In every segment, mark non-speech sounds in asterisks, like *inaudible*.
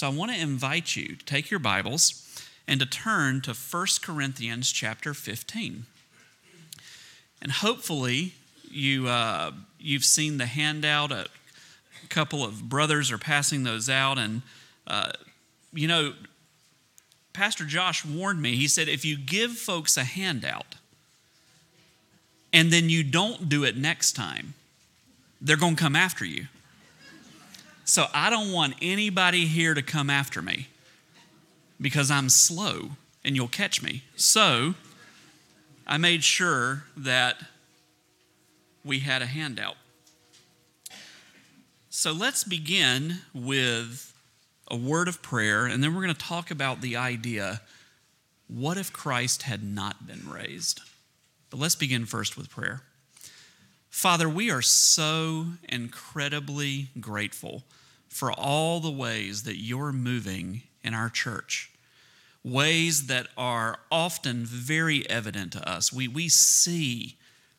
So I want to invite you to take your Bibles and to turn to 1 Corinthians chapter 15. And hopefully, you, uh, you've seen the handout. A couple of brothers are passing those out. And, uh, you know, Pastor Josh warned me. He said, if you give folks a handout and then you don't do it next time, they're going to come after you. So I don't want anybody here to come after me because I'm slow and you'll catch me. So I made sure that we had a handout. So let's begin with a word of prayer, and then we're going to talk about the idea what if Christ had not been raised? But let's begin first with prayer. Father, we are so incredibly grateful for all the ways that you're moving in our church, ways that are often very evident to us. We, we see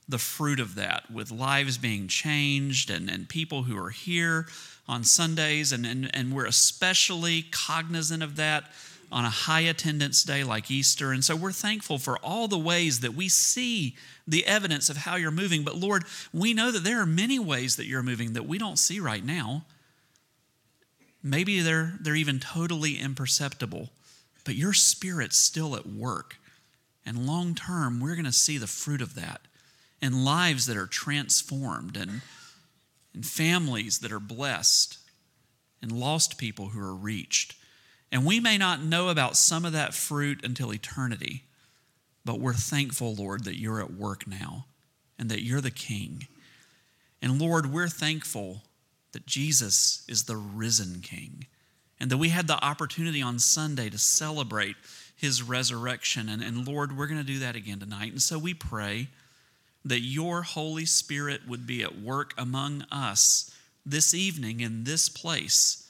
the fruit of that with lives being changed and, and people who are here on Sundays, and, and, and we're especially cognizant of that on a high attendance day like Easter. And so we're thankful for all the ways that we see the evidence of how you're moving. But Lord, we know that there are many ways that you're moving that we don't see right now. Maybe they're, they're even totally imperceptible, but your spirit's still at work. And long term, we're going to see the fruit of that in lives that are transformed and and families that are blessed and lost people who are reached. And we may not know about some of that fruit until eternity, but we're thankful, Lord, that you're at work now and that you're the King. And Lord, we're thankful that Jesus is the risen King and that we had the opportunity on Sunday to celebrate his resurrection. And, and Lord, we're going to do that again tonight. And so we pray that your Holy Spirit would be at work among us this evening in this place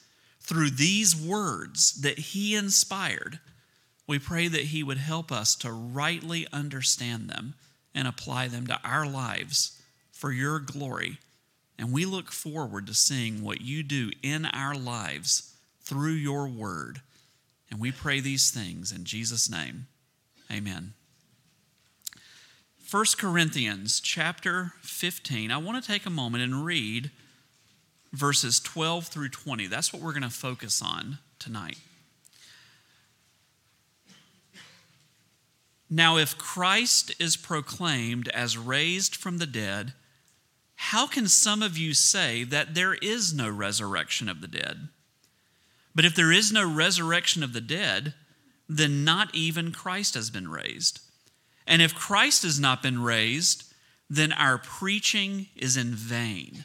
through these words that he inspired. We pray that he would help us to rightly understand them and apply them to our lives for your glory and we look forward to seeing what you do in our lives through your word. And we pray these things in Jesus' name. Amen. 1 Corinthians chapter 15. I want to take a moment and read verses 12 through 20. That's what we're going to focus on tonight. Now, if Christ is proclaimed as raised from the dead, how can some of you say that there is no resurrection of the dead? But if there is no resurrection of the dead, then not even Christ has been raised. And if Christ has not been raised, then our preaching is in vain,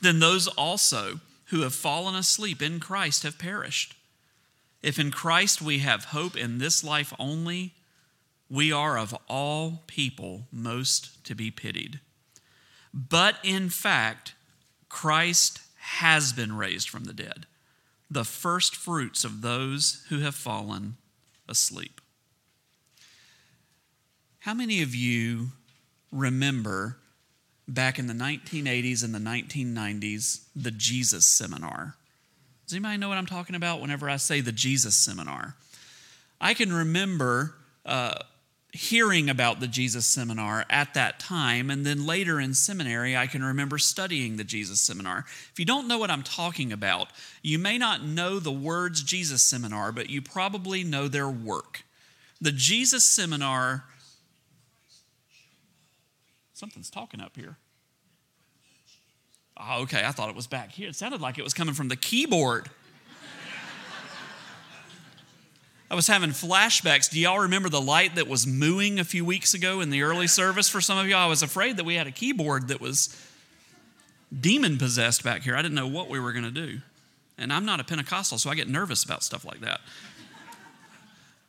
Then those also who have fallen asleep in Christ have perished. If in Christ we have hope in this life only, we are of all people most to be pitied. But in fact, Christ has been raised from the dead, the first fruits of those who have fallen asleep. How many of you remember back in the 1980s and the 1990s the Jesus Seminar? Does anybody know what I'm talking about whenever I say the Jesus Seminar? I can remember uh, hearing about the Jesus seminar at that time. And then later in seminary, I can remember studying the Jesus seminar. If you don't know what I'm talking about, you may not know the words Jesus seminar, but you probably know their work. The Jesus seminar, something's talking up here. Oh, okay, I thought it was back here. It sounded like it was coming from the keyboard. I was having flashbacks. Do y'all remember the light that was mooing a few weeks ago in the early service for some of y'all? I was afraid that we had a keyboard that was demon possessed back here. I didn't know what we were going to do. And I'm not a Pentecostal, so I get nervous about stuff like that.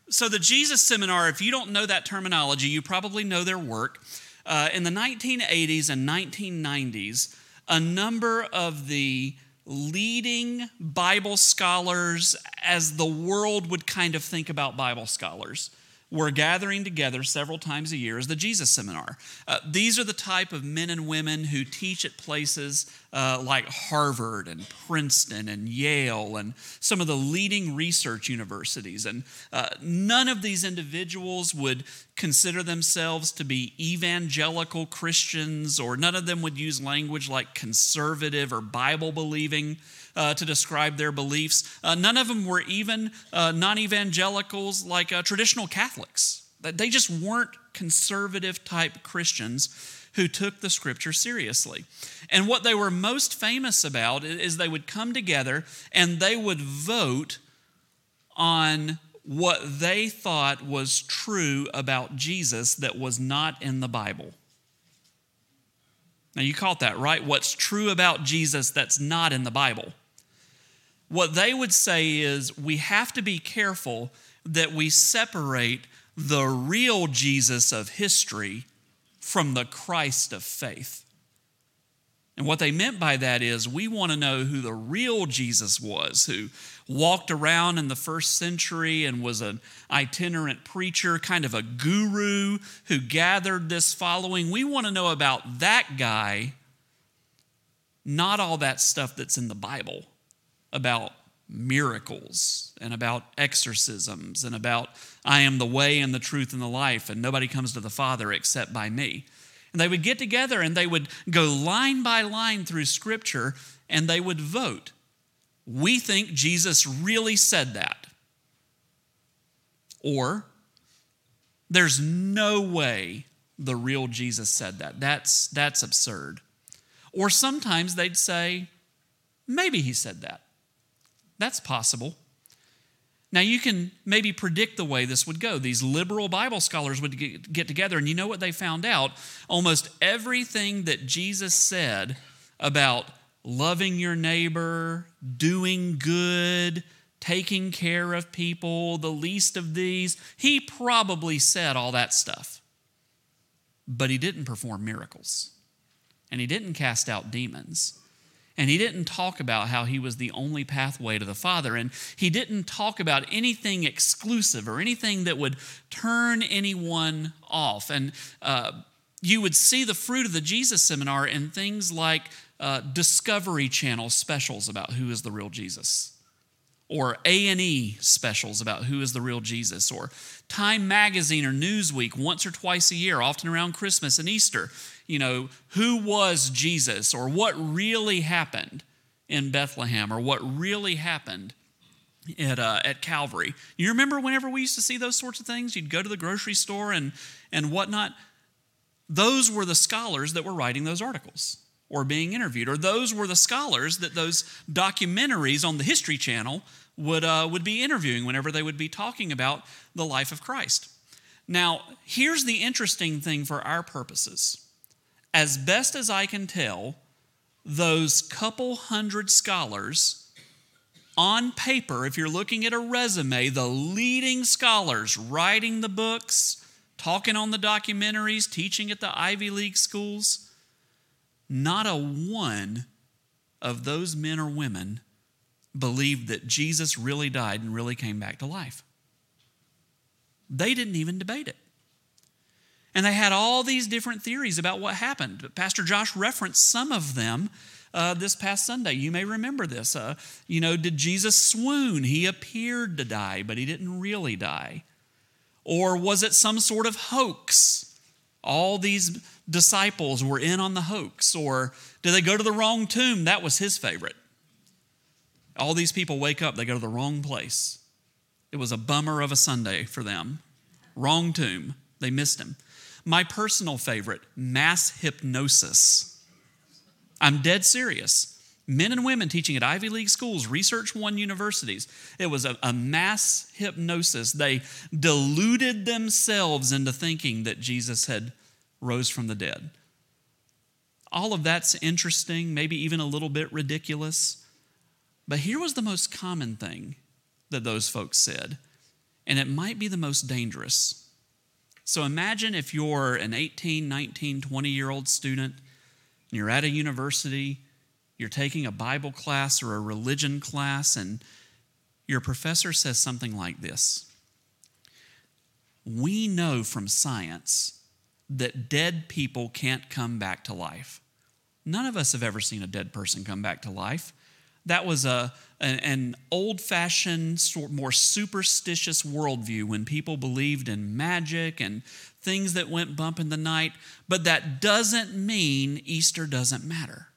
so, the Jesus Seminar, if you don't know that terminology, you probably know their work. Uh, in the 1980s and 1990s, a number of the leading Bible scholars, as the world would kind of think about Bible scholars, were gathering together several times a year as the Jesus Seminar. Uh, these are the type of men and women who teach at places uh, like Harvard and Princeton and Yale and some of the leading research universities. And uh, none of these individuals would consider themselves to be evangelical Christians, or none of them would use language like conservative or Bible believing uh, to describe their beliefs. Uh, none of them were even uh, non evangelicals like uh, traditional Catholics. They just weren't conservative type Christians who took the scripture seriously. And what they were most famous about is they would come together and they would vote on what they thought was true about Jesus that was not in the Bible. Now, you caught that, right? What's true about Jesus that's not in the Bible what they would say is we have to be careful that we separate the real Jesus of history from the Christ of faith. And what they meant by that is we want to know who the real Jesus was, who walked around in the first century and was an itinerant preacher, kind of a guru who gathered this following. We want to know about that guy, not all that stuff that's in the Bible about miracles and about exorcisms and about I am the way and the truth and the life, and nobody comes to the Father except by me. And they would get together and they would go line by line through Scripture and they would vote. We think Jesus really said that. Or, there's no way the real Jesus said that. That's, that's absurd. Or sometimes they'd say, maybe he said that. That's possible. Now, you can maybe predict the way this would go. These liberal Bible scholars would get together, and you know what they found out? Almost everything that Jesus said about loving your neighbor, doing good, taking care of people, the least of these, he probably said all that stuff. But he didn't perform miracles, and he didn't cast out demons. And he didn't talk about how he was the only pathway to the Father. And he didn't talk about anything exclusive or anything that would turn anyone off. And uh, you would see the fruit of the Jesus seminar in things like uh, Discovery Channel specials about who is the real Jesus or A&E specials about who is the real Jesus or Time magazine or Newsweek once or twice a year often around Christmas and Easter you know, who was Jesus or what really happened in Bethlehem or what really happened at, uh, at Calvary. You remember whenever we used to see those sorts of things? You'd go to the grocery store and, and whatnot. Those were the scholars that were writing those articles or being interviewed, or those were the scholars that those documentaries on the History Channel would, uh, would be interviewing whenever they would be talking about the life of Christ. Now, here's the interesting thing for our purposes as best as I can tell, those couple hundred scholars on paper, if you're looking at a resume, the leading scholars writing the books, talking on the documentaries, teaching at the Ivy League schools, not a one of those men or women believed that Jesus really died and really came back to life. They didn't even debate it. And they had all these different theories about what happened. But Pastor Josh referenced some of them uh, this past Sunday. You may remember this. Uh, you know, did Jesus swoon? He appeared to die, but he didn't really die. Or was it some sort of hoax? All these disciples were in on the hoax. Or did they go to the wrong tomb? That was his favorite. All these people wake up, they go to the wrong place. It was a bummer of a Sunday for them. Wrong tomb. They missed him. My personal favorite, mass hypnosis. I'm dead serious. Men and women teaching at Ivy League schools, Research One universities. It was a, a mass hypnosis. They deluded themselves into thinking that Jesus had rose from the dead. All of that's interesting, maybe even a little bit ridiculous. But here was the most common thing that those folks said, and it might be the most dangerous. So imagine if you're an 18, 19, 20 year old student, and you're at a university, you're taking a Bible class or a religion class, and your professor says something like this We know from science that dead people can't come back to life. None of us have ever seen a dead person come back to life. That was a, an, an old fashioned, sort more superstitious worldview when people believed in magic and things that went bump in the night. But that doesn't mean Easter doesn't matter.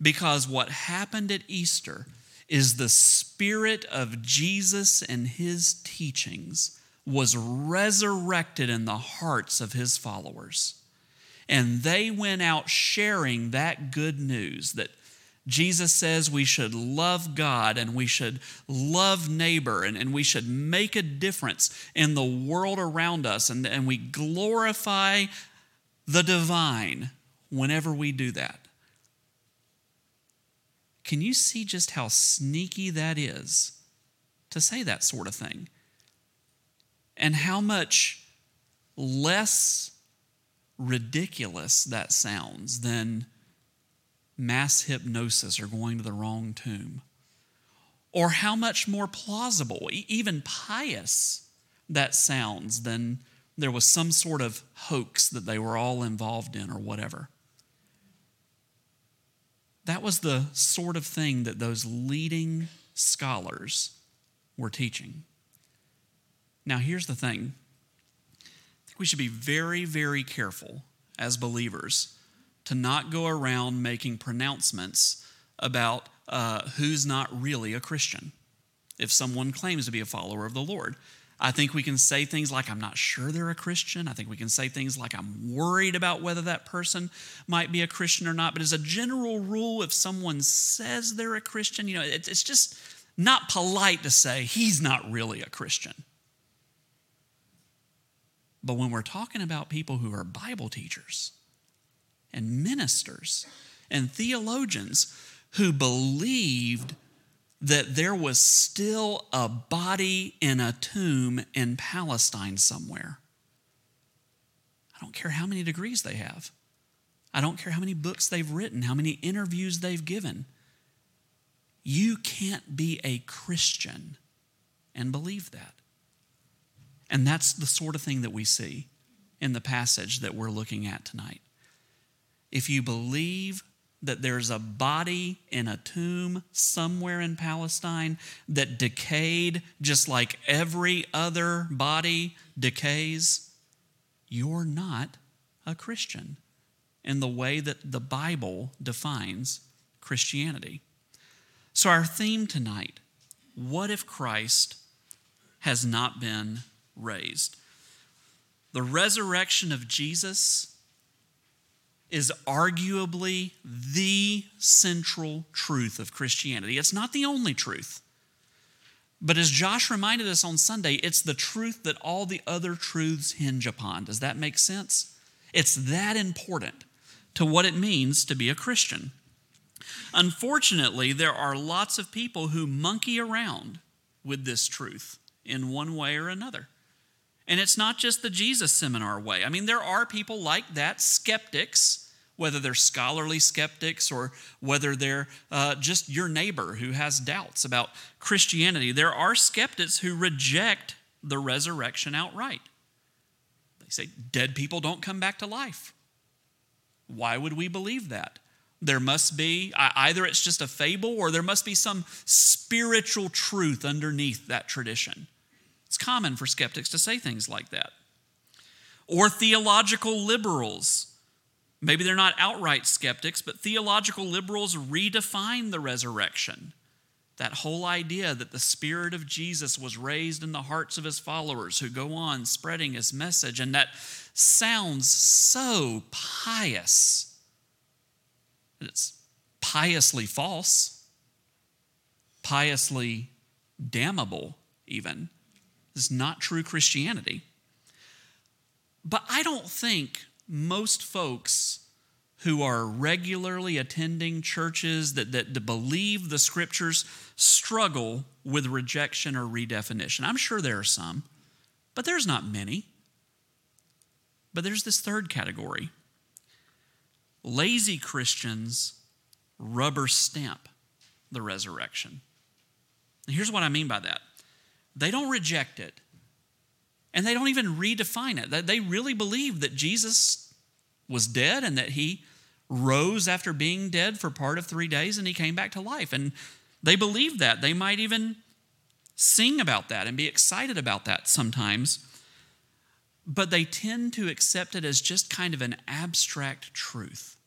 Because what happened at Easter is the Spirit of Jesus and his teachings was resurrected in the hearts of his followers. And they went out sharing that good news that Jesus says we should love God and we should love neighbor and, and we should make a difference in the world around us and, and we glorify the divine whenever we do that. Can you see just how sneaky that is to say that sort of thing? And how much less ridiculous that sounds than mass hypnosis or going to the wrong tomb. Or how much more plausible, even pious, that sounds than there was some sort of hoax that they were all involved in or whatever. That was the sort of thing that those leading scholars were teaching. Now, here's the thing I think we should be very, very careful as believers to not go around making pronouncements about uh, who's not really a Christian if someone claims to be a follower of the Lord. I think we can say things like, I'm not sure they're a Christian. I think we can say things like, I'm worried about whether that person might be a Christian or not. But as a general rule, if someone says they're a Christian, you know, it's just not polite to say he's not really a Christian. But when we're talking about people who are Bible teachers and ministers and theologians who believed that there was still a body in a tomb in Palestine somewhere. I don't care how many degrees they have. I don't care how many books they've written, how many interviews they've given. You can't be a Christian and believe that. And that's the sort of thing that we see in the passage that we're looking at tonight. If you believe that there's a body in a tomb somewhere in Palestine that decayed just like every other body decays, you're not a Christian in the way that the Bible defines Christianity. So, our theme tonight what if Christ has not been raised? The resurrection of Jesus is arguably the central truth of Christianity. It's not the only truth. But as Josh reminded us on Sunday, it's the truth that all the other truths hinge upon. Does that make sense? It's that important to what it means to be a Christian. Unfortunately, there are lots of people who monkey around with this truth in one way or another. And it's not just the Jesus seminar way. I mean, there are people like that, skeptics, whether they're scholarly skeptics or whether they're uh, just your neighbor who has doubts about Christianity. There are skeptics who reject the resurrection outright. They say dead people don't come back to life. Why would we believe that? There must be, either it's just a fable or there must be some spiritual truth underneath that tradition. It's common for skeptics to say things like that. Or theological liberals. Maybe they're not outright skeptics, but theological liberals redefine the resurrection. That whole idea that the Spirit of Jesus was raised in the hearts of his followers who go on spreading his message, and that sounds so pious. It's piously false, piously damnable, even is not true Christianity. But I don't think most folks who are regularly attending churches that, that, believe the scriptures struggle with rejection or redefinition. I'm sure there are some, but there's not many. But there's this third category lazy Christians rubber stamp the resurrection. And here's what I mean by that they don't reject it, and they don't even redefine it. They really believe that Jesus was dead and that he rose after being dead for part of three days and he came back to life. And they believe that. They might even sing about that and be excited about that sometimes. But they tend to accept it as just kind of an abstract truth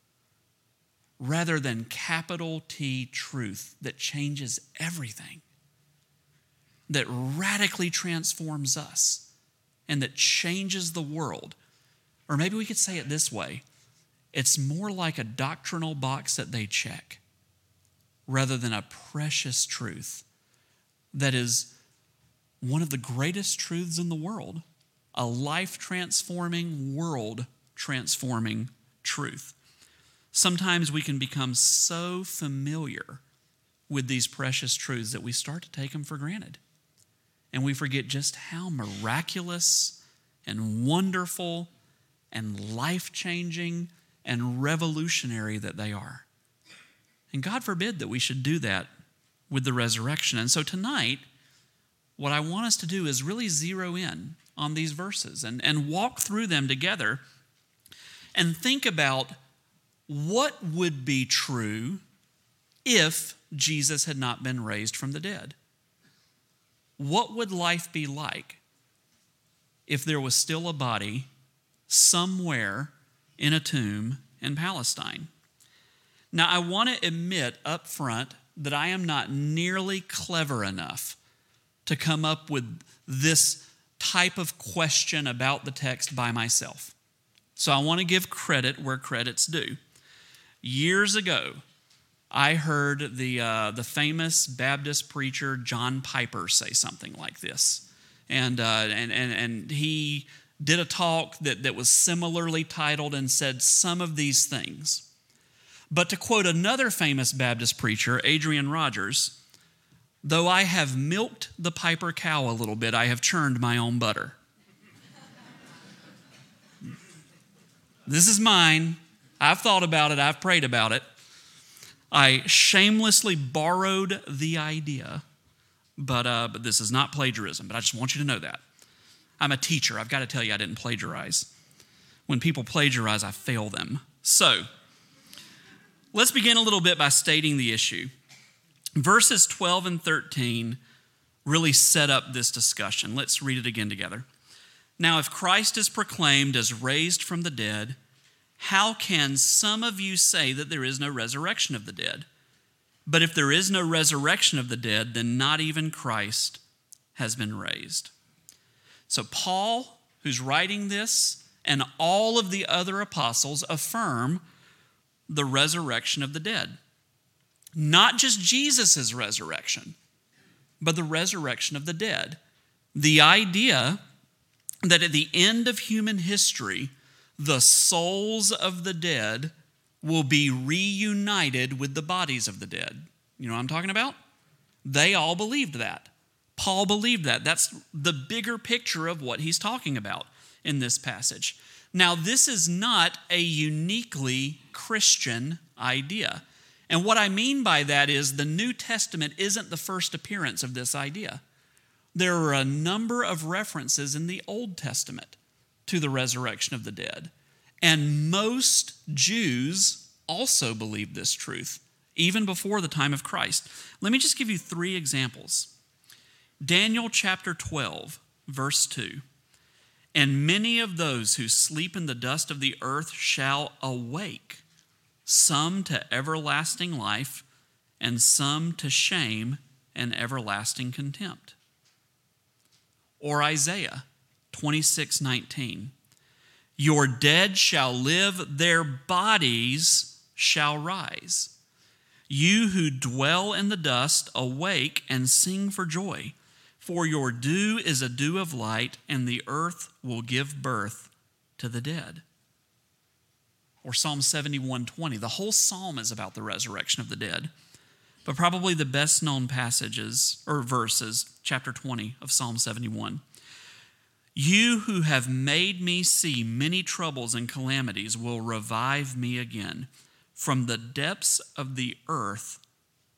rather than capital T truth that changes everything, that radically transforms us, and that changes the world. Or maybe we could say it this way it's more like a doctrinal box that they check rather than a precious truth that is one of the greatest truths in the world a life transforming, world transforming truth. Sometimes we can become so familiar with these precious truths that we start to take them for granted. And we forget just how miraculous and wonderful and life changing and revolutionary that they are. And God forbid that we should do that with the resurrection. And so tonight, what I want us to do is really zero in on these verses and, and walk through them together and think about what would be true if Jesus had not been raised from the dead. What would life be like if there was still a body somewhere in a tomb in Palestine. Now, I want to admit up front that I am not nearly clever enough to come up with this type of question about the text by myself. So I want to give credit where credit's due. Years ago, I heard the, uh, the famous Baptist preacher John Piper say something like this. And, uh, and, and, and he did a talk that, that was similarly titled and said some of these things. But to quote another famous Baptist preacher, Adrian Rogers, though I have milked the Piper cow a little bit, I have churned my own butter. *laughs* this is mine. I've thought about it, I've prayed about it. I shamelessly borrowed the idea, but, uh, but this is not plagiarism, but I just want you to know that. I'm a teacher. I've got to tell you, I didn't plagiarize. When people plagiarize, I fail them. So, let's begin a little bit by stating the issue. Verses 12 and 13 really set up this discussion. Let's read it again together. Now, if Christ is proclaimed as raised from the dead, how can some of you say that there is no resurrection of the dead? But if there is no resurrection of the dead, then not even Christ has been raised. So, Paul, who's writing this, and all of the other apostles affirm the resurrection of the dead. Not just Jesus' resurrection, but the resurrection of the dead. The idea that at the end of human history, the souls of the dead will be reunited with the bodies of the dead. You know what I'm talking about? They all believed that. Paul believed that. That's the bigger picture of what he's talking about in this passage. Now, this is not a uniquely Christian idea. And what I mean by that is the New Testament isn't the first appearance of this idea. There are a number of references in the Old Testament to the resurrection of the dead. And most Jews also believed this truth, even before the time of Christ. Let me just give you three examples. Daniel chapter 12, verse 2. And many of those who sleep in the dust of the earth shall awake, some to everlasting life, and some to shame and everlasting contempt. Or Isaiah 26, 19. Your dead shall live, their bodies shall rise. You who dwell in the dust, awake and sing for joy for your dew is a dew of light, and the earth will give birth to the dead. or Psalm 71:20. The whole psalm is about the resurrection of the dead. But probably the best known passages or verses, chapter 20 of Psalm 71. You who have made me see many troubles and calamities will revive me again. From the depths of the earth,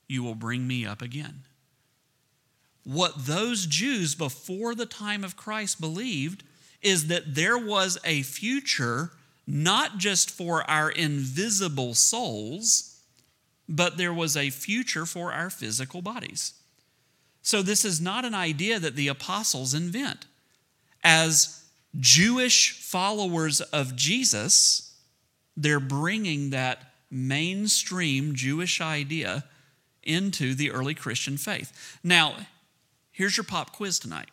you will bring me up again. What those Jews before the time of Christ believed is that there was a future not just for our invisible souls, but there was a future for our physical bodies. So, this is not an idea that the apostles invent. As Jewish followers of Jesus, they're bringing that mainstream Jewish idea into the early Christian faith. Now, here's your pop quiz tonight.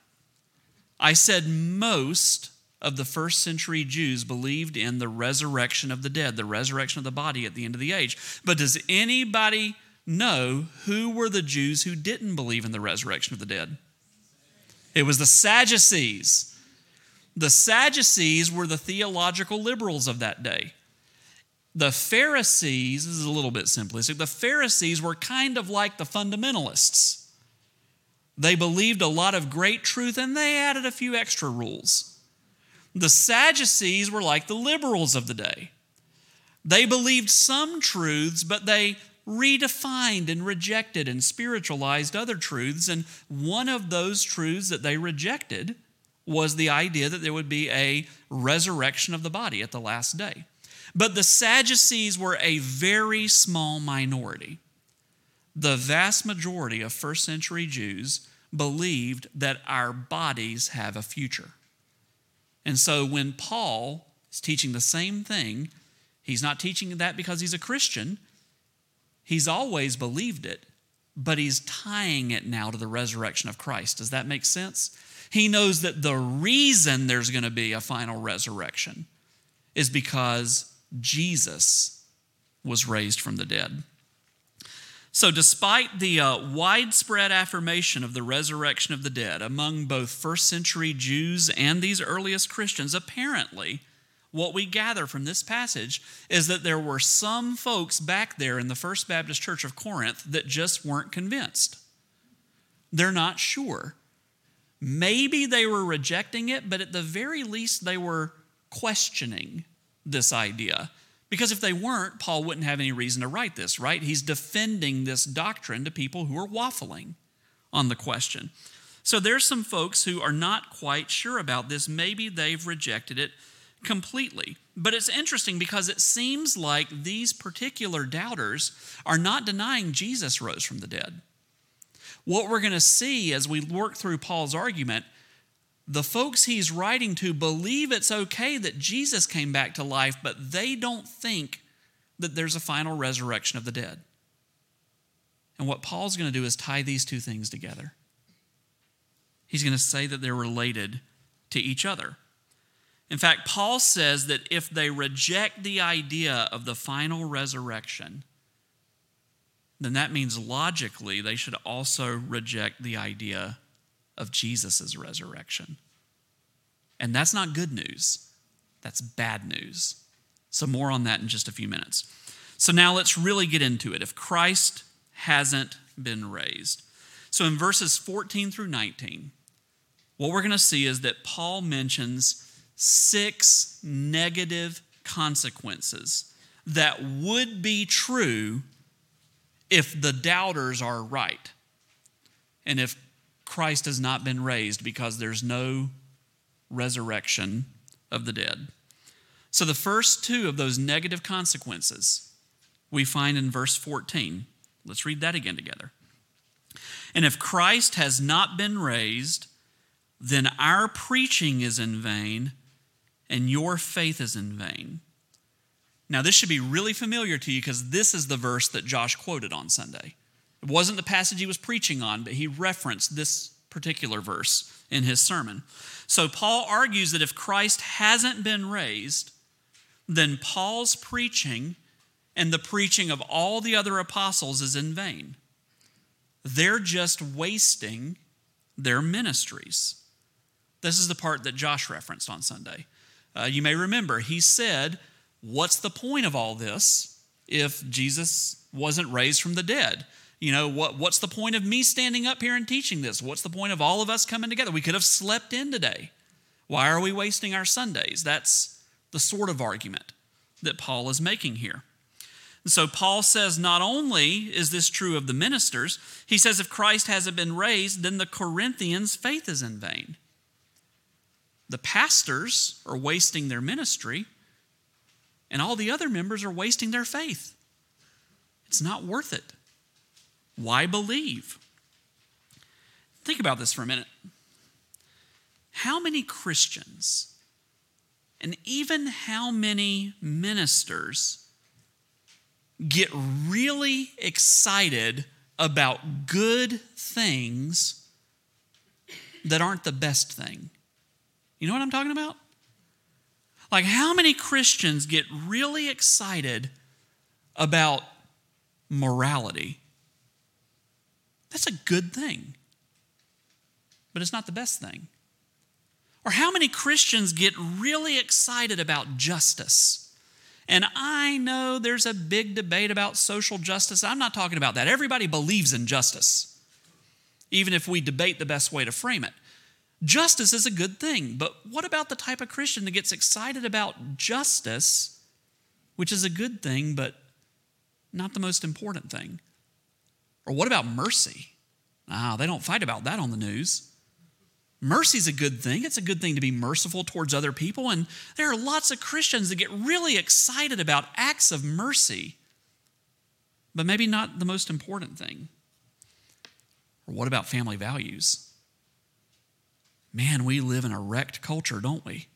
I said most of the first century Jews believed in the resurrection of the dead, the resurrection of the body at the end of the age. But does anybody know who were the Jews who didn't believe in the resurrection of the dead? It was the Sadducees. The Sadducees were the theological liberals of that day. The Pharisees, this is a little bit simplistic, the Pharisees were kind of like the fundamentalists. They believed a lot of great truth and they added a few extra rules. The Sadducees were like the liberals of the day. They believed some truths, but they redefined and rejected and spiritualized other truths. And one of those truths that they rejected was the idea that there would be a resurrection of the body at the last day. But the Sadducees were a very small minority. The vast majority of first century Jews believed that our bodies have a future. And so when Paul is teaching the same thing, he's not teaching that because he's a Christian. He's always believed it, but he's tying it now to the resurrection of Christ. Does that make sense? He knows that the reason there's going to be a final resurrection is because Jesus was raised from the dead. So, despite the uh, widespread affirmation of the resurrection of the dead among both first century Jews and these earliest Christians, apparently, what we gather from this passage is that there were some folks back there in the First Baptist Church of Corinth that just weren't convinced. They're not sure. Maybe they were rejecting it, but at the very least, they were questioning this idea. Because if they weren't, Paul wouldn't have any reason to write this, right? He's defending this doctrine to people who are waffling on the question. So there's some folks who are not quite sure about this. Maybe they've rejected it completely. But it's interesting because it seems like these particular doubters are not denying Jesus rose from the dead. What we're going to see as we work through Paul's argument the folks he's writing to believe it's okay that Jesus came back to life, but they don't think that there's a final resurrection of the dead. And what Paul's going to do is tie these two things together. He's going to say that they're related to each other. In fact, Paul says that if they reject the idea of the final resurrection, then that means logically they should also reject the idea of Jesus' resurrection. And that's not good news, that's bad news. So, more on that in just a few minutes. So, now let's really get into it. If Christ hasn't been raised. So, in verses 14 through 19, what we're going to see is that Paul mentions six negative consequences that would be true if the doubters are right. And if Christ has not been raised because there's no resurrection of the dead. So, the first two of those negative consequences we find in verse 14. Let's read that again together. And if Christ has not been raised, then our preaching is in vain and your faith is in vain. Now, this should be really familiar to you because this is the verse that Josh quoted on Sunday. It wasn't the passage he was preaching on, but he referenced this particular verse in his sermon. So Paul argues that if Christ hasn't been raised, then Paul's preaching and the preaching of all the other apostles is in vain. They're just wasting their ministries. This is the part that Josh referenced on Sunday. Uh, you may remember, he said what's the point of all this if Jesus wasn't raised from the dead? You know, what, what's the point of me standing up here and teaching this? What's the point of all of us coming together? We could have slept in today. Why are we wasting our Sundays? That's the sort of argument that Paul is making here. And so Paul says not only is this true of the ministers, he says if Christ hasn't been raised, then the Corinthians' faith is in vain. The pastors are wasting their ministry, and all the other members are wasting their faith. It's not worth it. Why believe? Think about this for a minute. How many Christians and even how many ministers get really excited about good things that aren't the best thing? You know what I'm talking about? Like, how many Christians get really excited about morality? That's a good thing, but it's not the best thing. Or how many Christians get really excited about justice? And I know there's a big debate about social justice. I'm not talking about that. Everybody believes in justice, even if we debate the best way to frame it. Justice is a good thing, but what about the type of Christian that gets excited about justice, which is a good thing, but not the most important thing? Or what about mercy? Ah, they don't fight about that on the news. Mercy's a good thing. It's a good thing to be merciful towards other people. And there are lots of Christians that get really excited about acts of mercy, but maybe not the most important thing. Or what about family values? Man, we live in a wrecked culture, don't we?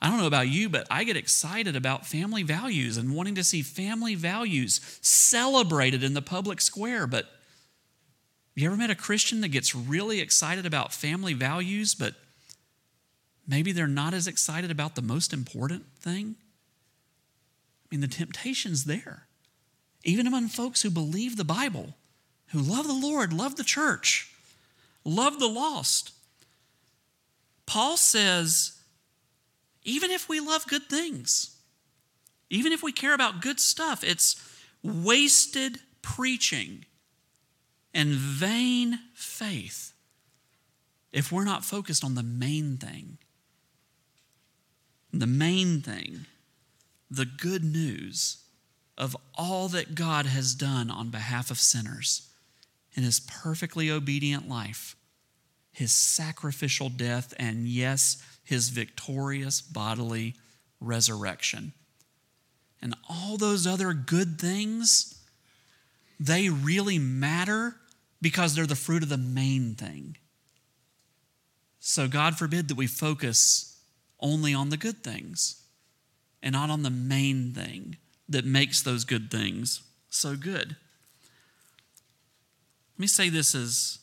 I don't know about you, but I get excited about family values and wanting to see family values celebrated in the public square. But you ever met a Christian that gets really excited about family values, but maybe they're not as excited about the most important thing? I mean, the temptation's there. Even among folks who believe the Bible, who love the Lord, love the church, love the lost. Paul says, even if we love good things, even if we care about good stuff, it's wasted preaching and vain faith if we're not focused on the main thing. The main thing, the good news of all that God has done on behalf of sinners in his perfectly obedient life his sacrificial death, and yes, his victorious bodily resurrection. And all those other good things, they really matter because they're the fruit of the main thing. So, God forbid that we focus only on the good things and not on the main thing that makes those good things so good. Let me say this as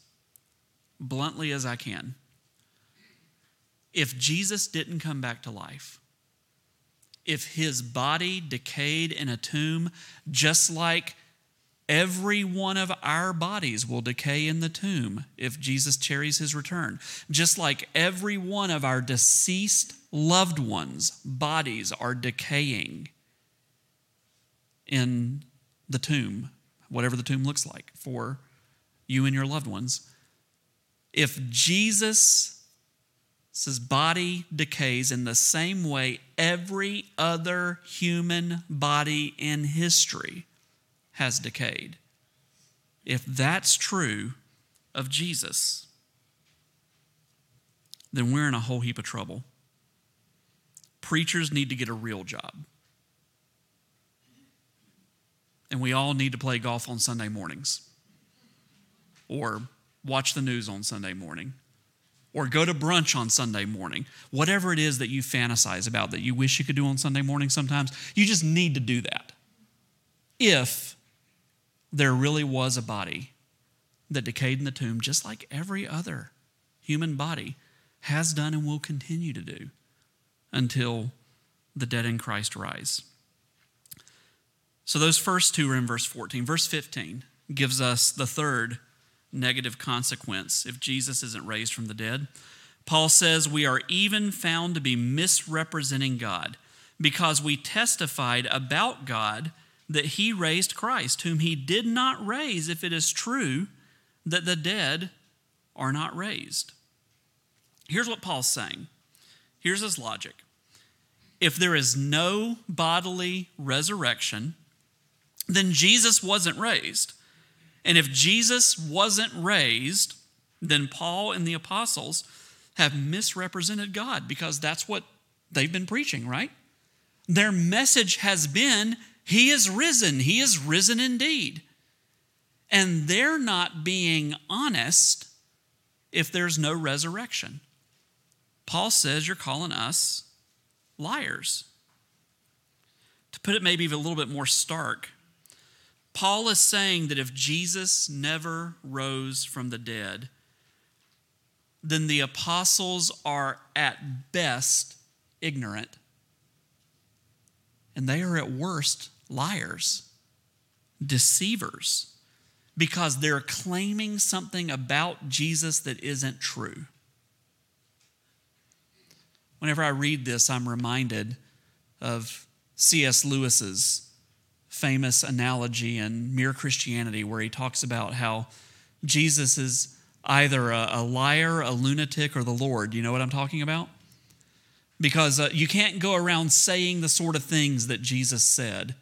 bluntly as I can. If Jesus didn't come back to life, if his body decayed in a tomb, just like every one of our bodies will decay in the tomb if Jesus carries his return, just like every one of our deceased loved ones' bodies are decaying in the tomb, whatever the tomb looks like for you and your loved ones if Jesus' body decays in the same way every other human body in history has decayed, if that's true of Jesus, then we're in a whole heap of trouble. Preachers need to get a real job. And we all need to play golf on Sunday mornings or watch the news on Sunday morning or go to brunch on Sunday morning. Whatever it is that you fantasize about that you wish you could do on Sunday morning sometimes, you just need to do that. If there really was a body that decayed in the tomb, just like every other human body has done and will continue to do until the dead in Christ rise. So, those first two are in verse 14. Verse 15 gives us the third negative consequence if Jesus isn't raised from the dead. Paul says we are even found to be misrepresenting God. because we testified about God that he raised Christ, whom he did not raise, if it is true that the dead are not raised. Here's what Paul's saying. Here's his logic. If there is no bodily resurrection, then Jesus wasn't raised. And if Jesus wasn't raised, then Paul and the apostles have misrepresented God because that's what they've been preaching, right? Their message has been, He is risen, He is risen indeed. And they're not being honest if there's no resurrection. Paul says you're calling us liars. To put it maybe a little bit more stark, Paul is saying that if Jesus never rose from the dead, then the apostles are at best ignorant. And they are at worst liars, deceivers, because they're claiming something about Jesus that isn't true. Whenever I read this, I'm reminded of C.S. Lewis's famous analogy in Mere Christianity, where he talks about how Jesus is either a, a liar, a lunatic, or the Lord. You know what I'm talking about? Because uh, you can't go around saying the sort of things that Jesus said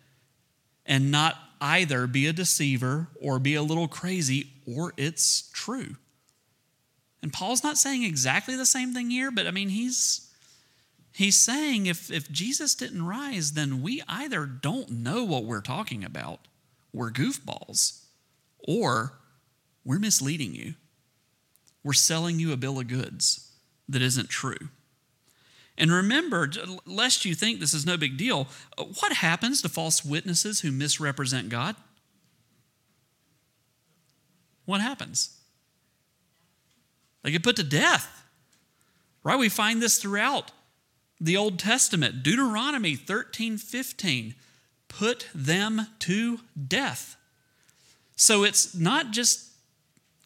and not either be a deceiver or be a little crazy or it's true. And Paul's not saying exactly the same thing here, but I mean, he's He's saying if, if Jesus didn't rise, then we either don't know what we're talking about, we're goofballs, or we're misleading you. We're selling you a bill of goods that isn't true. And remember, lest you think this is no big deal, uh, what happens to false witnesses who misrepresent God? What happens? They get put to death. Right? We find this throughout the Old Testament, Deuteronomy 13 15, put them to death. So it's not just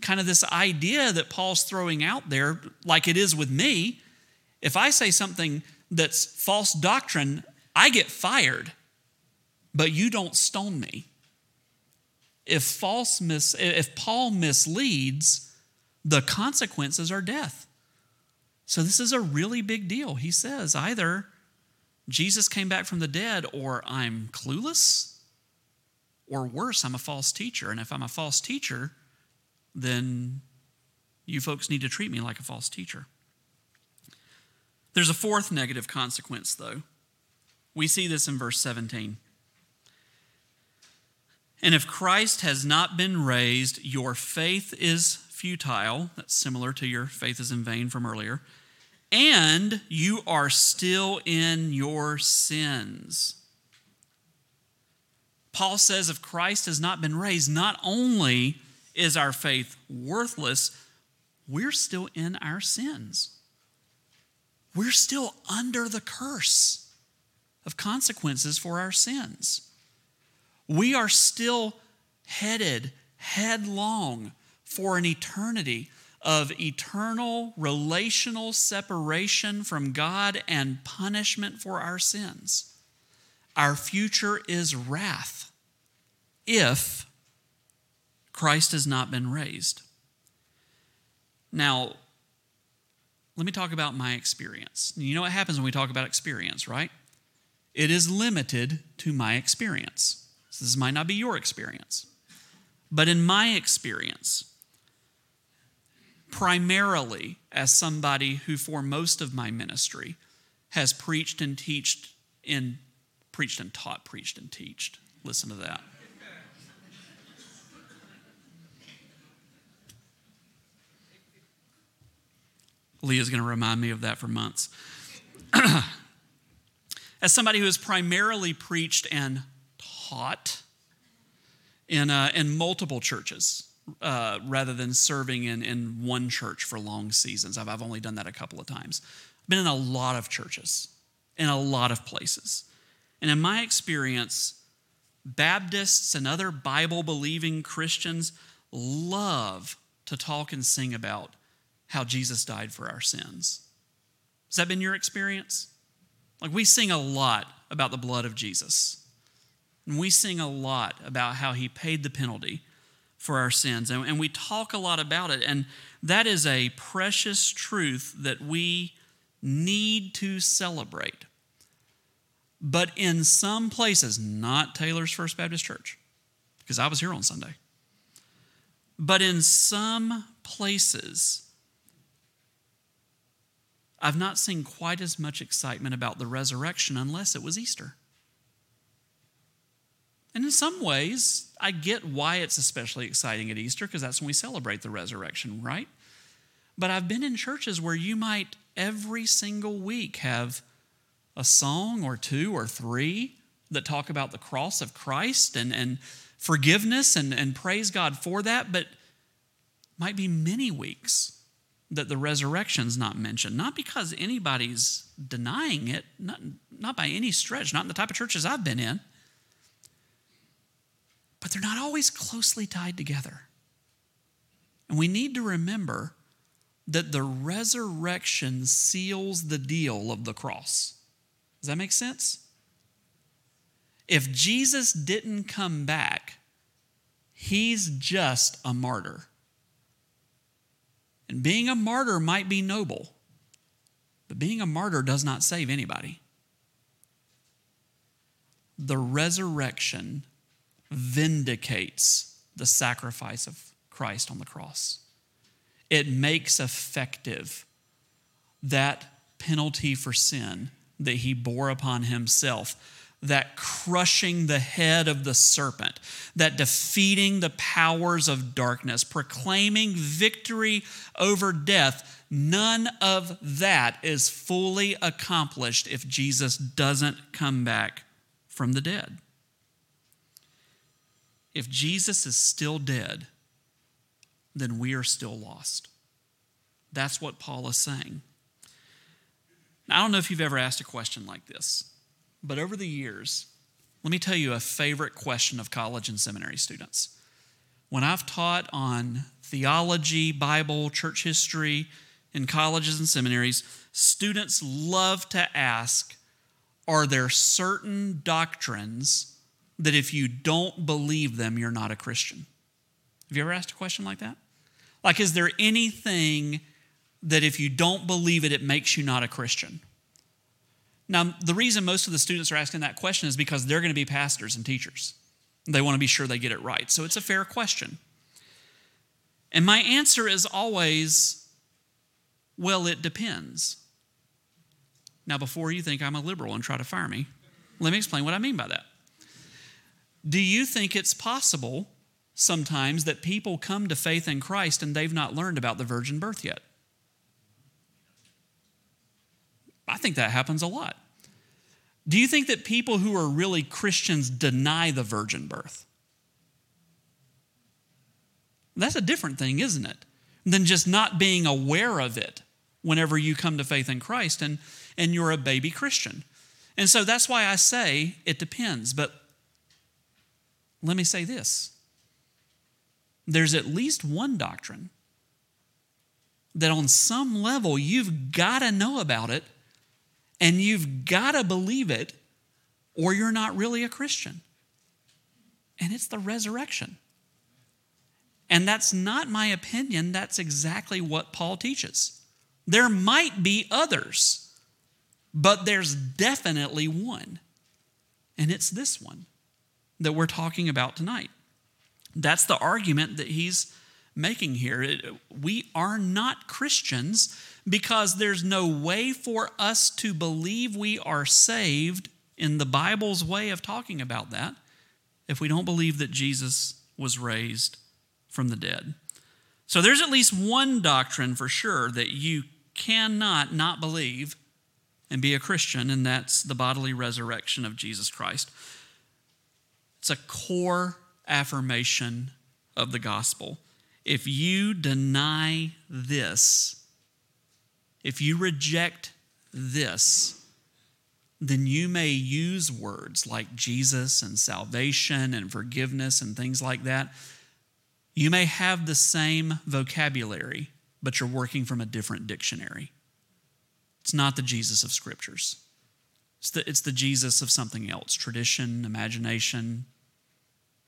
kind of this idea that Paul's throwing out there, like it is with me. If I say something that's false doctrine, I get fired, but you don't stone me. If false mis- if Paul misleads, the consequences are death. So this is a really big deal. He says either Jesus came back from the dead, or I'm clueless, or worse, I'm a false teacher. And if I'm a false teacher, then you folks need to treat me like a false teacher. There's a fourth negative consequence, though. We see this in verse 17. And if Christ has not been raised, your faith is futile. That's similar to your faith is in vain from earlier. And you are still in your sins. Paul says if Christ has not been raised, not only is our faith worthless, we're still in our sins. We're still under the curse of consequences for our sins. We are still headed headlong for an eternity of eternal relational separation from God and punishment for our sins. Our future is wrath if Christ has not been raised. Now, let me talk about my experience. You know what happens when we talk about experience, right? It is limited to my experience. So this might not be your experience. But in my experience, primarily as somebody who, for most of my ministry, has preached and teached in preached and taught, preached and teached. Listen to that. Leah's going to remind me of that for months. *clears throat* As somebody who has primarily preached and taught in, uh, in multiple churches, uh, rather than serving in, in one church for long seasons. I've, I've only done that a couple of times. I've been in a lot of churches, in a lot of places. And in my experience, Baptists and other Bible believing Christians love to talk and sing about how Jesus died for our sins. Has that been your experience? Like we sing a lot about the blood of Jesus. And we sing a lot about how he paid the penalty for our sins. And, and we talk a lot about it. And that is a precious truth that we need to celebrate. But in some places, not Taylors First Baptist Church, because I was here on Sunday, but in some places, I've not seen quite as much excitement about the resurrection unless it was Easter. And in some ways, I get why it's especially exciting at Easter because that's when we celebrate the resurrection, right? But I've been in churches where you might every single week have a song or two or three that talk about the cross of Christ and, and forgiveness and, and praise God for that, but might be many weeks that the resurrection's not mentioned. Not because anybody's denying it, not, not by any stretch, not in the type of churches I've been in but they're not always closely tied together. And we need to remember that the resurrection seals the deal of the cross. Does that make sense? If Jesus didn't come back, he's just a martyr. And being a martyr might be noble, but being a martyr does not save anybody. The resurrection vindicates the sacrifice of Christ on the cross. It makes effective that penalty for sin that he bore upon himself, that crushing the head of the serpent, that defeating the powers of darkness, proclaiming victory over death. None of that is fully accomplished if Jesus doesn't come back from the dead if Jesus is still dead, then we are still lost. That's what Paul is saying. Now, I don't know if you've ever asked a question like this, but over the years, let me tell you a favorite question of college and seminary students. When I've taught on theology, Bible, church history in colleges and seminaries, students love to ask Are there certain doctrines that if you don't believe them, you're not a Christian? Have you ever asked a question like that? Like, is there anything that if you don't believe it, it makes you not a Christian? Now, the reason most of the students are asking that question is because they're going to be pastors and teachers. They want to be sure they get it right. So it's a fair question. And my answer is always, well, it depends. Now, before you think I'm a liberal and try to fire me, let me explain what I mean by that. Do you think it's possible sometimes that people come to faith in Christ and they've not learned about the virgin birth yet? I think that happens a lot. Do you think that people who are really Christians deny the virgin birth? That's a different thing, isn't it? Than just not being aware of it whenever you come to faith in Christ and, and you're a baby Christian. And so that's why I say it depends. But let me say this there's at least one doctrine that on some level you've got to know about it and you've got to believe it or you're not really a Christian. And it's the resurrection. And that's not my opinion, that's exactly what Paul teaches. There might be others, but there's definitely one, and it's this one that we're talking about tonight. That's the argument that he's making here. We are not Christians because there's no way for us to believe we are saved in the Bible's way of talking about that if we don't believe that Jesus was raised from the dead. So there's at least one doctrine for sure that you cannot not believe and be a Christian, and that's the bodily resurrection of Jesus Christ. It's a core affirmation of the gospel. If you deny this, if you reject this, then you may use words like Jesus and salvation and forgiveness and things like that. You may have the same vocabulary, but you're working from a different dictionary. It's not the Jesus of Scriptures. It's the, it's the Jesus of something else tradition, imagination,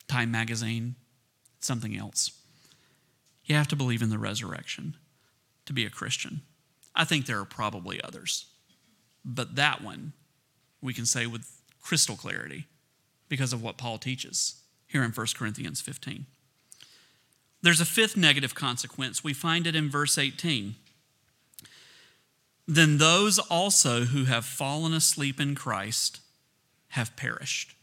Time magazine, something else. You have to believe in the resurrection to be a Christian. I think there are probably others, but that one we can say with crystal clarity because of what Paul teaches here in 1 Corinthians 15. There's a fifth negative consequence. We find it in verse 18. Then those also who have fallen asleep in Christ have perished.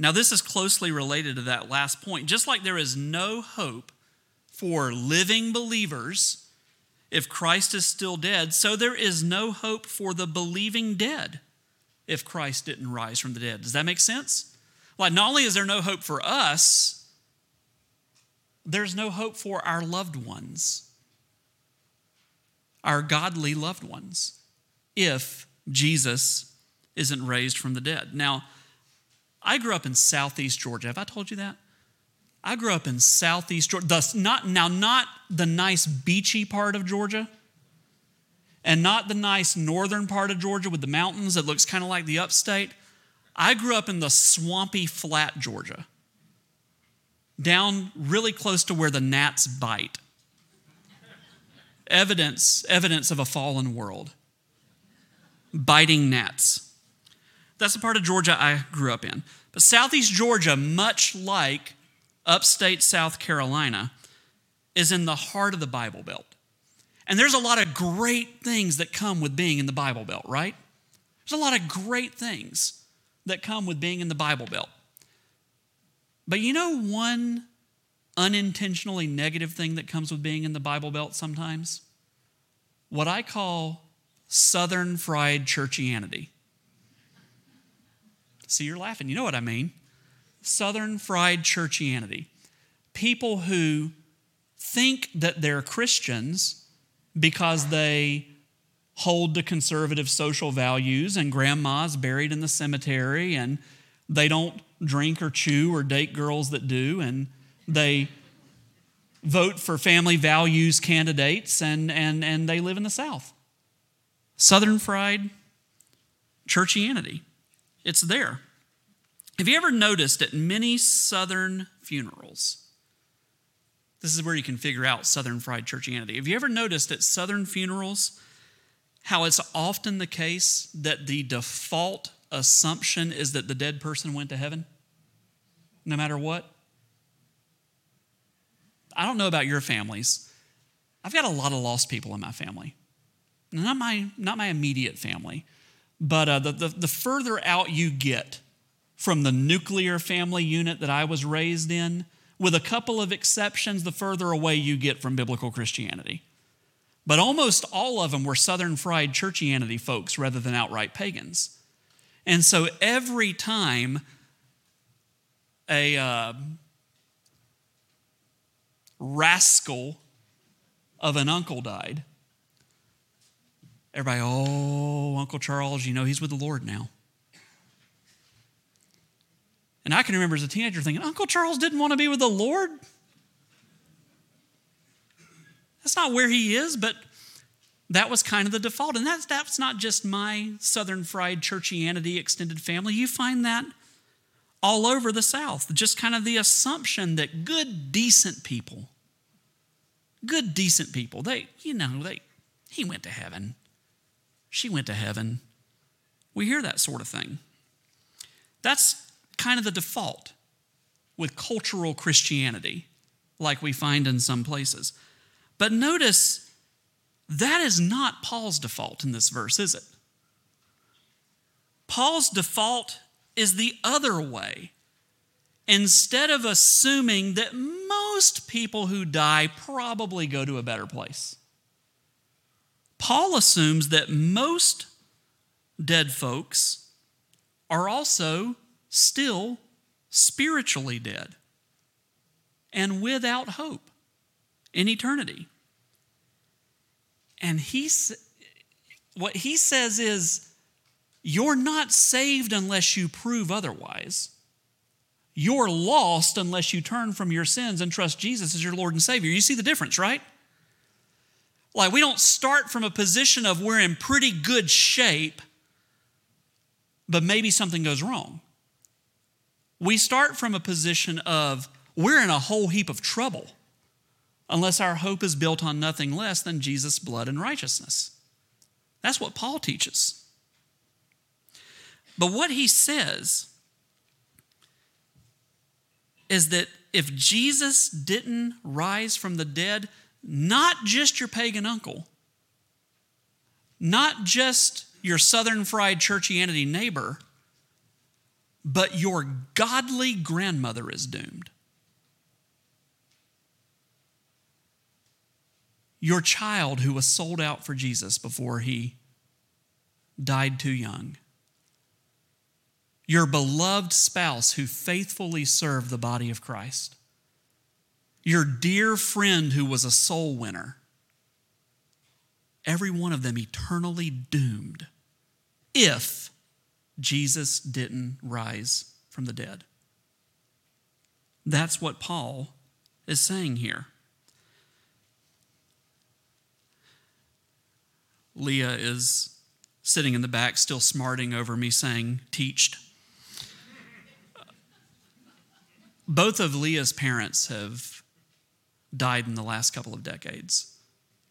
Now, this is closely related to that last point. Just like there is no hope for living believers if Christ is still dead, so there is no hope for the believing dead if Christ didn't rise from the dead. Does that make sense? Like, not only is there no hope for us, there's no hope for our loved ones, our godly loved ones, if Jesus isn't raised from the dead. Now, I grew up in southeast Georgia. Have I told you that? I grew up in southeast Georgia. Thus, not, now, not the nice beachy part of Georgia, and not the nice northern part of Georgia with the mountains that looks kind of like the upstate. I grew up in the swampy, flat Georgia, down really close to where the gnats bite. evidence, evidence of a fallen world. Biting gnats. That's the part of Georgia I grew up in. But southeast Georgia, much like upstate South Carolina, is in the heart of the Bible Belt. And there's a lot of great things that come with being in the Bible Belt, right? There's a lot of great things that come with being in the Bible Belt. But you know one unintentionally negative thing that comes with being in the Bible Belt sometimes? What I call Southern fried churchianity. See, you're laughing. You know what I mean. Southern fried churchianity. People who think that they're Christians because they hold to conservative social values and grandma's buried in the cemetery and they don't drink or chew or date girls that do and they vote for family values candidates and, and, and they live in the South. Southern fried churchianity. It's there. Have you ever noticed at many Southern funerals? This is where you can figure out Southern fried churchianity. Have you ever noticed at Southern funerals how it's often the case that the default assumption is that the dead person went to heaven? No matter what? I don't know about your families. I've got a lot of lost people in my family. Not my, not my immediate family, but uh, the, the, the further out you get from the nuclear family unit that I was raised in, with a couple of exceptions, the further away you get from biblical Christianity. But almost all of them were Southern fried churchianity folks rather than outright pagans. And so every time a uh, rascal of an uncle died, Everybody, oh, Uncle Charles, you know, he's with the Lord now. And I can remember as a teenager thinking, Uncle Charles didn't want to be with the Lord. That's not where he is, but that was kind of the default. And that's, that's not just my Southern Fried Churchianity extended family. You find that all over the South. Just kind of the assumption that good, decent people, good, decent people, they, you know, they, he went to heaven she went to heaven. We hear that sort of thing. That's kind of the default with cultural Christianity, like we find in some places. But notice that is not Paul's default in this verse, is it? Paul's default is the other way. Instead of assuming that most people who die probably go to a better place, Paul assumes that most dead folks are also still spiritually dead and without hope in eternity. And he, what he says is, you're not saved unless you prove otherwise. You're lost unless you turn from your sins and trust Jesus as your Lord and Savior. You see the difference, right? Like, we don't start from a position of we're in pretty good shape but maybe something goes wrong. We start from a position of we're in a whole heap of trouble unless our hope is built on nothing less than Jesus' blood and righteousness. That's what Paul teaches. But what he says is that if Jesus didn't rise from the dead, not just your pagan uncle, not just your southern fried churchianity neighbor, but your godly grandmother is doomed. Your child who was sold out for Jesus before he died too young. Your beloved spouse who faithfully served the body of Christ. Your dear friend who was a soul winner. Every one of them eternally doomed if Jesus didn't rise from the dead. That's what Paul is saying here. Leah is sitting in the back, still smarting over me, saying, Teached. Both of Leah's parents have died in the last couple of decades.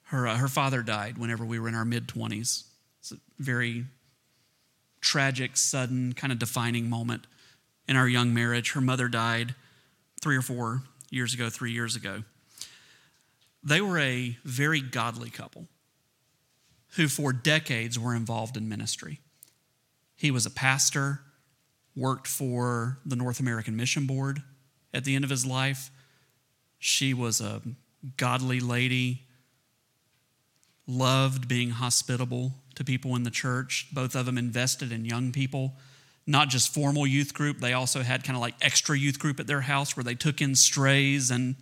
Her, uh, her father died whenever we were in our mid 20s. It's a very tragic, sudden, kind of defining moment in our young marriage. Her mother died three or four years ago, three years ago. They were a very godly couple who, for decades, were involved in ministry. He was a pastor, worked for the North American Mission Board at the end of his life. She was a godly lady, loved being hospitable to people in the church. Both of them invested in young people, not just formal youth group. They also had kind of like extra youth group at their house where they took in strays and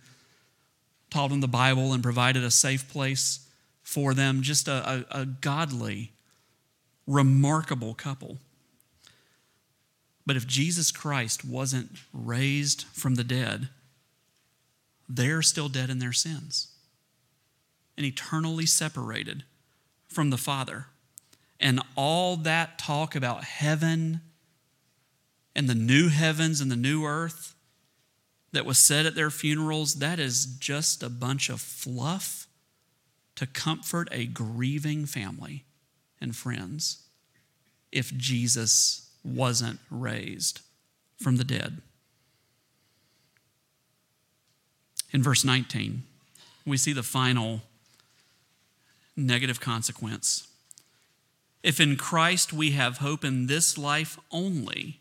taught them the Bible and provided a safe place for them, just a, a, a godly, remarkable couple. But if Jesus Christ wasn't raised from the dead, they're still dead in their sins and eternally separated from the Father. And all that talk about heaven and the new heavens and the new earth that was said at their funerals, that is just a bunch of fluff to comfort a grieving family and friends if Jesus wasn't raised from the dead. In verse 19, we see the final negative consequence. If in Christ we have hope in this life only,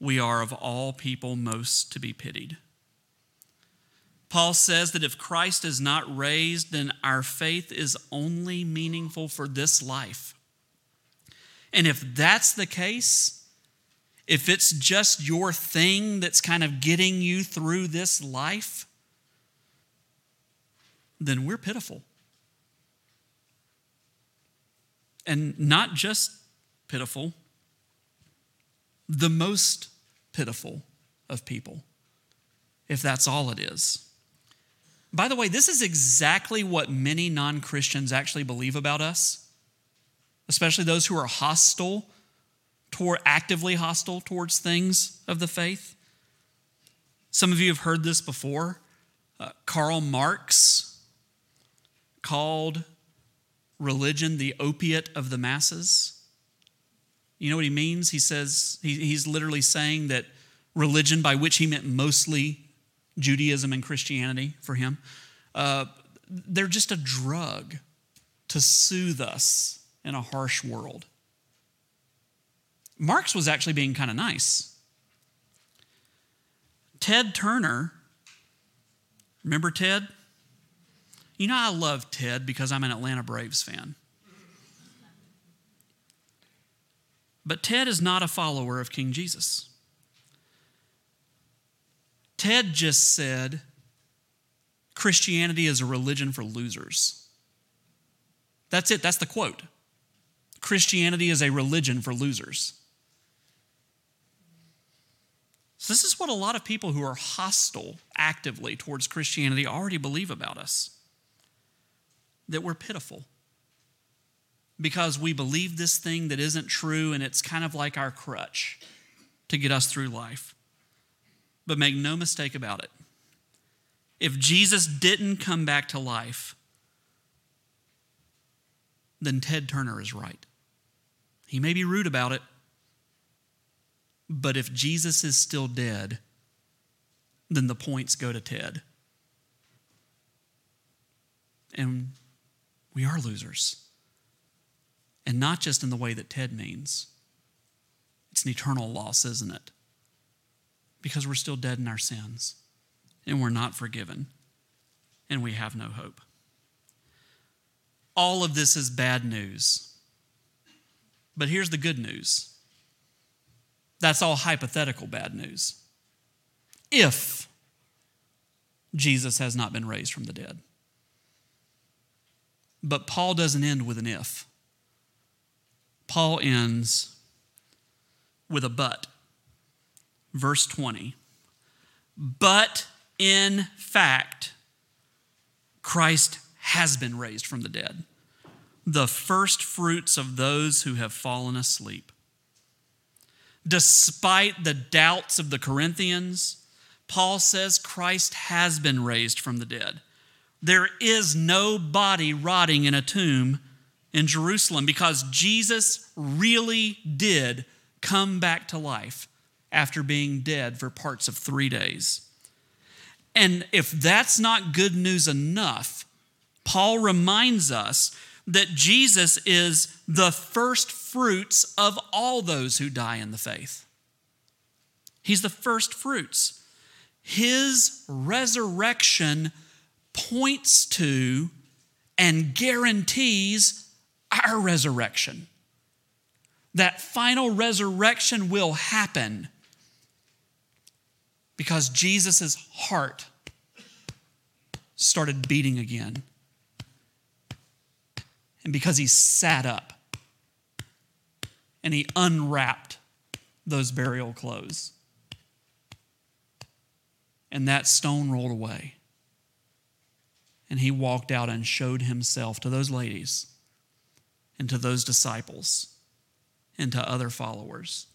we are of all people most to be pitied. Paul says that if Christ is not raised, then our faith is only meaningful for this life. And if that's the case, if it's just your thing that's kind of getting you through this life, then we're pitiful. And not just pitiful, the most pitiful of people, if that's all it is. By the way, this is exactly what many non Christians actually believe about us, especially those who are hostile, toward, actively hostile towards things of the faith. Some of you have heard this before. Uh, Karl Marx called religion the opiate of the masses. You know what he means? He says, he, he's literally saying that religion, by which he meant mostly Judaism and Christianity for him. Uh, they're just a drug to soothe us in a harsh world. Marx was actually being kind of nice. Ted Turner, remember Ted? You know, I love Ted because I'm an Atlanta Braves fan. But Ted is not a follower of King Jesus. Ted just said Christianity is a religion for losers. That's it, that's the quote. Christianity is a religion for losers. So, this is what a lot of people who are hostile actively towards Christianity already believe about us that we're pitiful, because we believe this thing that isn't true and it's kind of like our crutch to get us through life. But make no mistake about it. If Jesus didn't come back to life, then Ted Turner is right. He may be rude about it, but if Jesus is still dead, then the points go to Ted. And we are losers. And not just in the way that Ted means. It's an eternal loss, isn't it? Because we're still dead in our sins and we're not forgiven and we have no hope. All of this is bad news. But here's the good news that's all hypothetical bad news. If Jesus has not been raised from the dead. But Paul doesn't end with an if. Paul ends with a but. Verse 20. But in fact, Christ has been raised from the dead, the first fruits of those who have fallen asleep. Despite the doubts of the Corinthians, Paul says Christ has been raised from the dead. There is no body rotting in a tomb in Jerusalem because Jesus really did come back to life after being dead for parts of three days. And if that's not good news enough, Paul reminds us that Jesus is the first fruits of all those who die in the faith. He's the first fruits. His resurrection points to and guarantees our resurrection. That final resurrection will happen because Jesus' heart started beating again. And because he sat up and he unwrapped those burial clothes. And that stone rolled away. And he walked out and showed himself to those ladies and to those disciples and to other followers.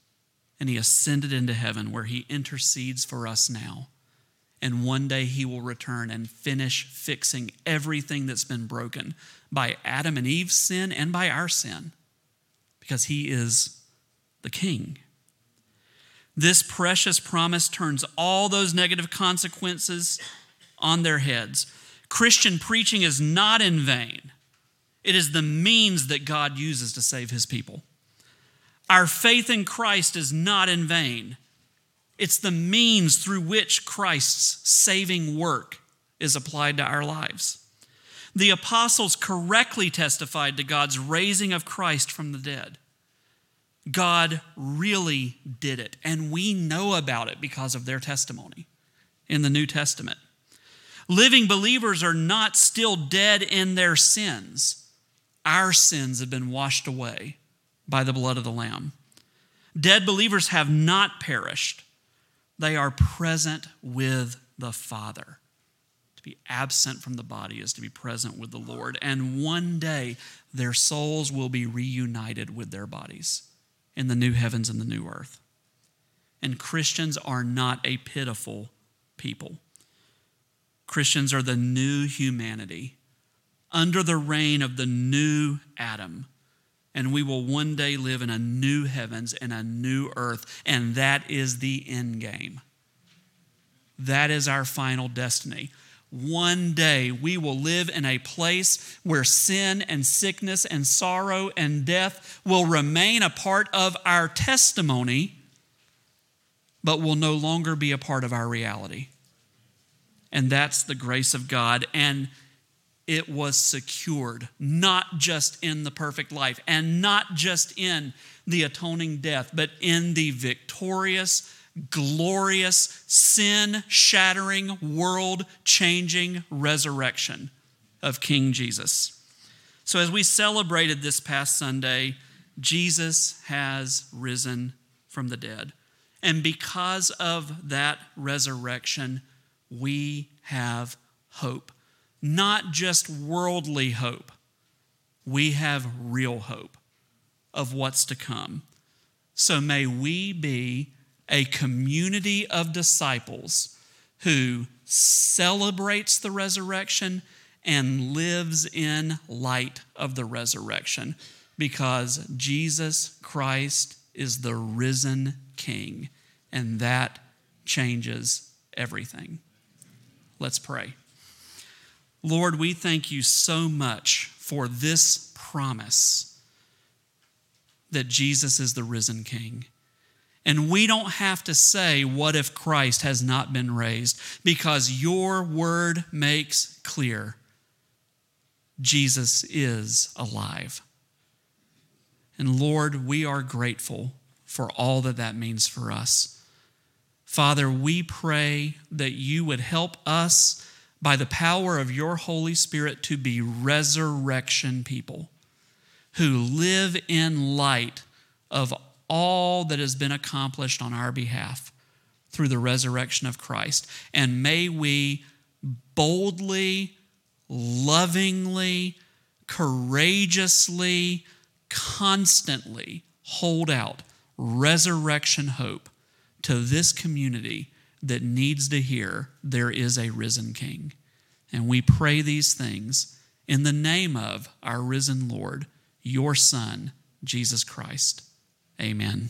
And he ascended into heaven where he intercedes for us now. And one day he will return and finish fixing everything that's been broken by Adam and Eve's sin and by our sin because he is the king. This precious promise turns all those negative consequences on their heads. Christian preaching is not in vain, it is the means that God uses to save his people. Our faith in Christ is not in vain. It's the means through which Christ's saving work is applied to our lives. The apostles correctly testified to God's raising of Christ from the dead. God really did it, and we know about it because of their testimony in the New Testament. Living believers are not still dead in their sins. Our sins have been washed away by the blood of the Lamb. Dead believers have not perished, they are present with the Father. Be absent from the body is to be present with the Lord. And one day their souls will be reunited with their bodies in the new heavens and the new earth. And Christians are not a pitiful people. Christians are the new humanity under the reign of the new Adam. And we will one day live in a new heavens and a new earth. And that is the end game. That is our final destiny. One day we will live in a place where sin and sickness and sorrow and death will remain a part of our testimony, but will no longer be a part of our reality. And that's the grace of God. And it was secured, not just in the perfect life and not just in the atoning death, but in the victorious, glorious, sin shattering, world changing resurrection of King Jesus. So, as we celebrated this past Sunday, Jesus has risen from the dead. And because of that resurrection, we have hope. Not just worldly hope, we have real hope of what's to come. So may we be a community of disciples who celebrates the resurrection and lives in light of the resurrection because Jesus Christ is the risen King, and that changes everything. Let's pray. Lord, we thank you so much for this promise that Jesus is the risen King. And we don't have to say, What if Christ has not been raised? Because your word makes clear Jesus is alive. And Lord, we are grateful for all that that means for us. Father, we pray that you would help us by the power of your Holy Spirit to be resurrection people who live in light of all that has been accomplished on our behalf through the resurrection of Christ. And may we boldly, lovingly, courageously, constantly hold out resurrection hope to this community that needs to hear there is a risen King. And we pray these things in the name of our risen Lord, your Son, Jesus Christ. Amen.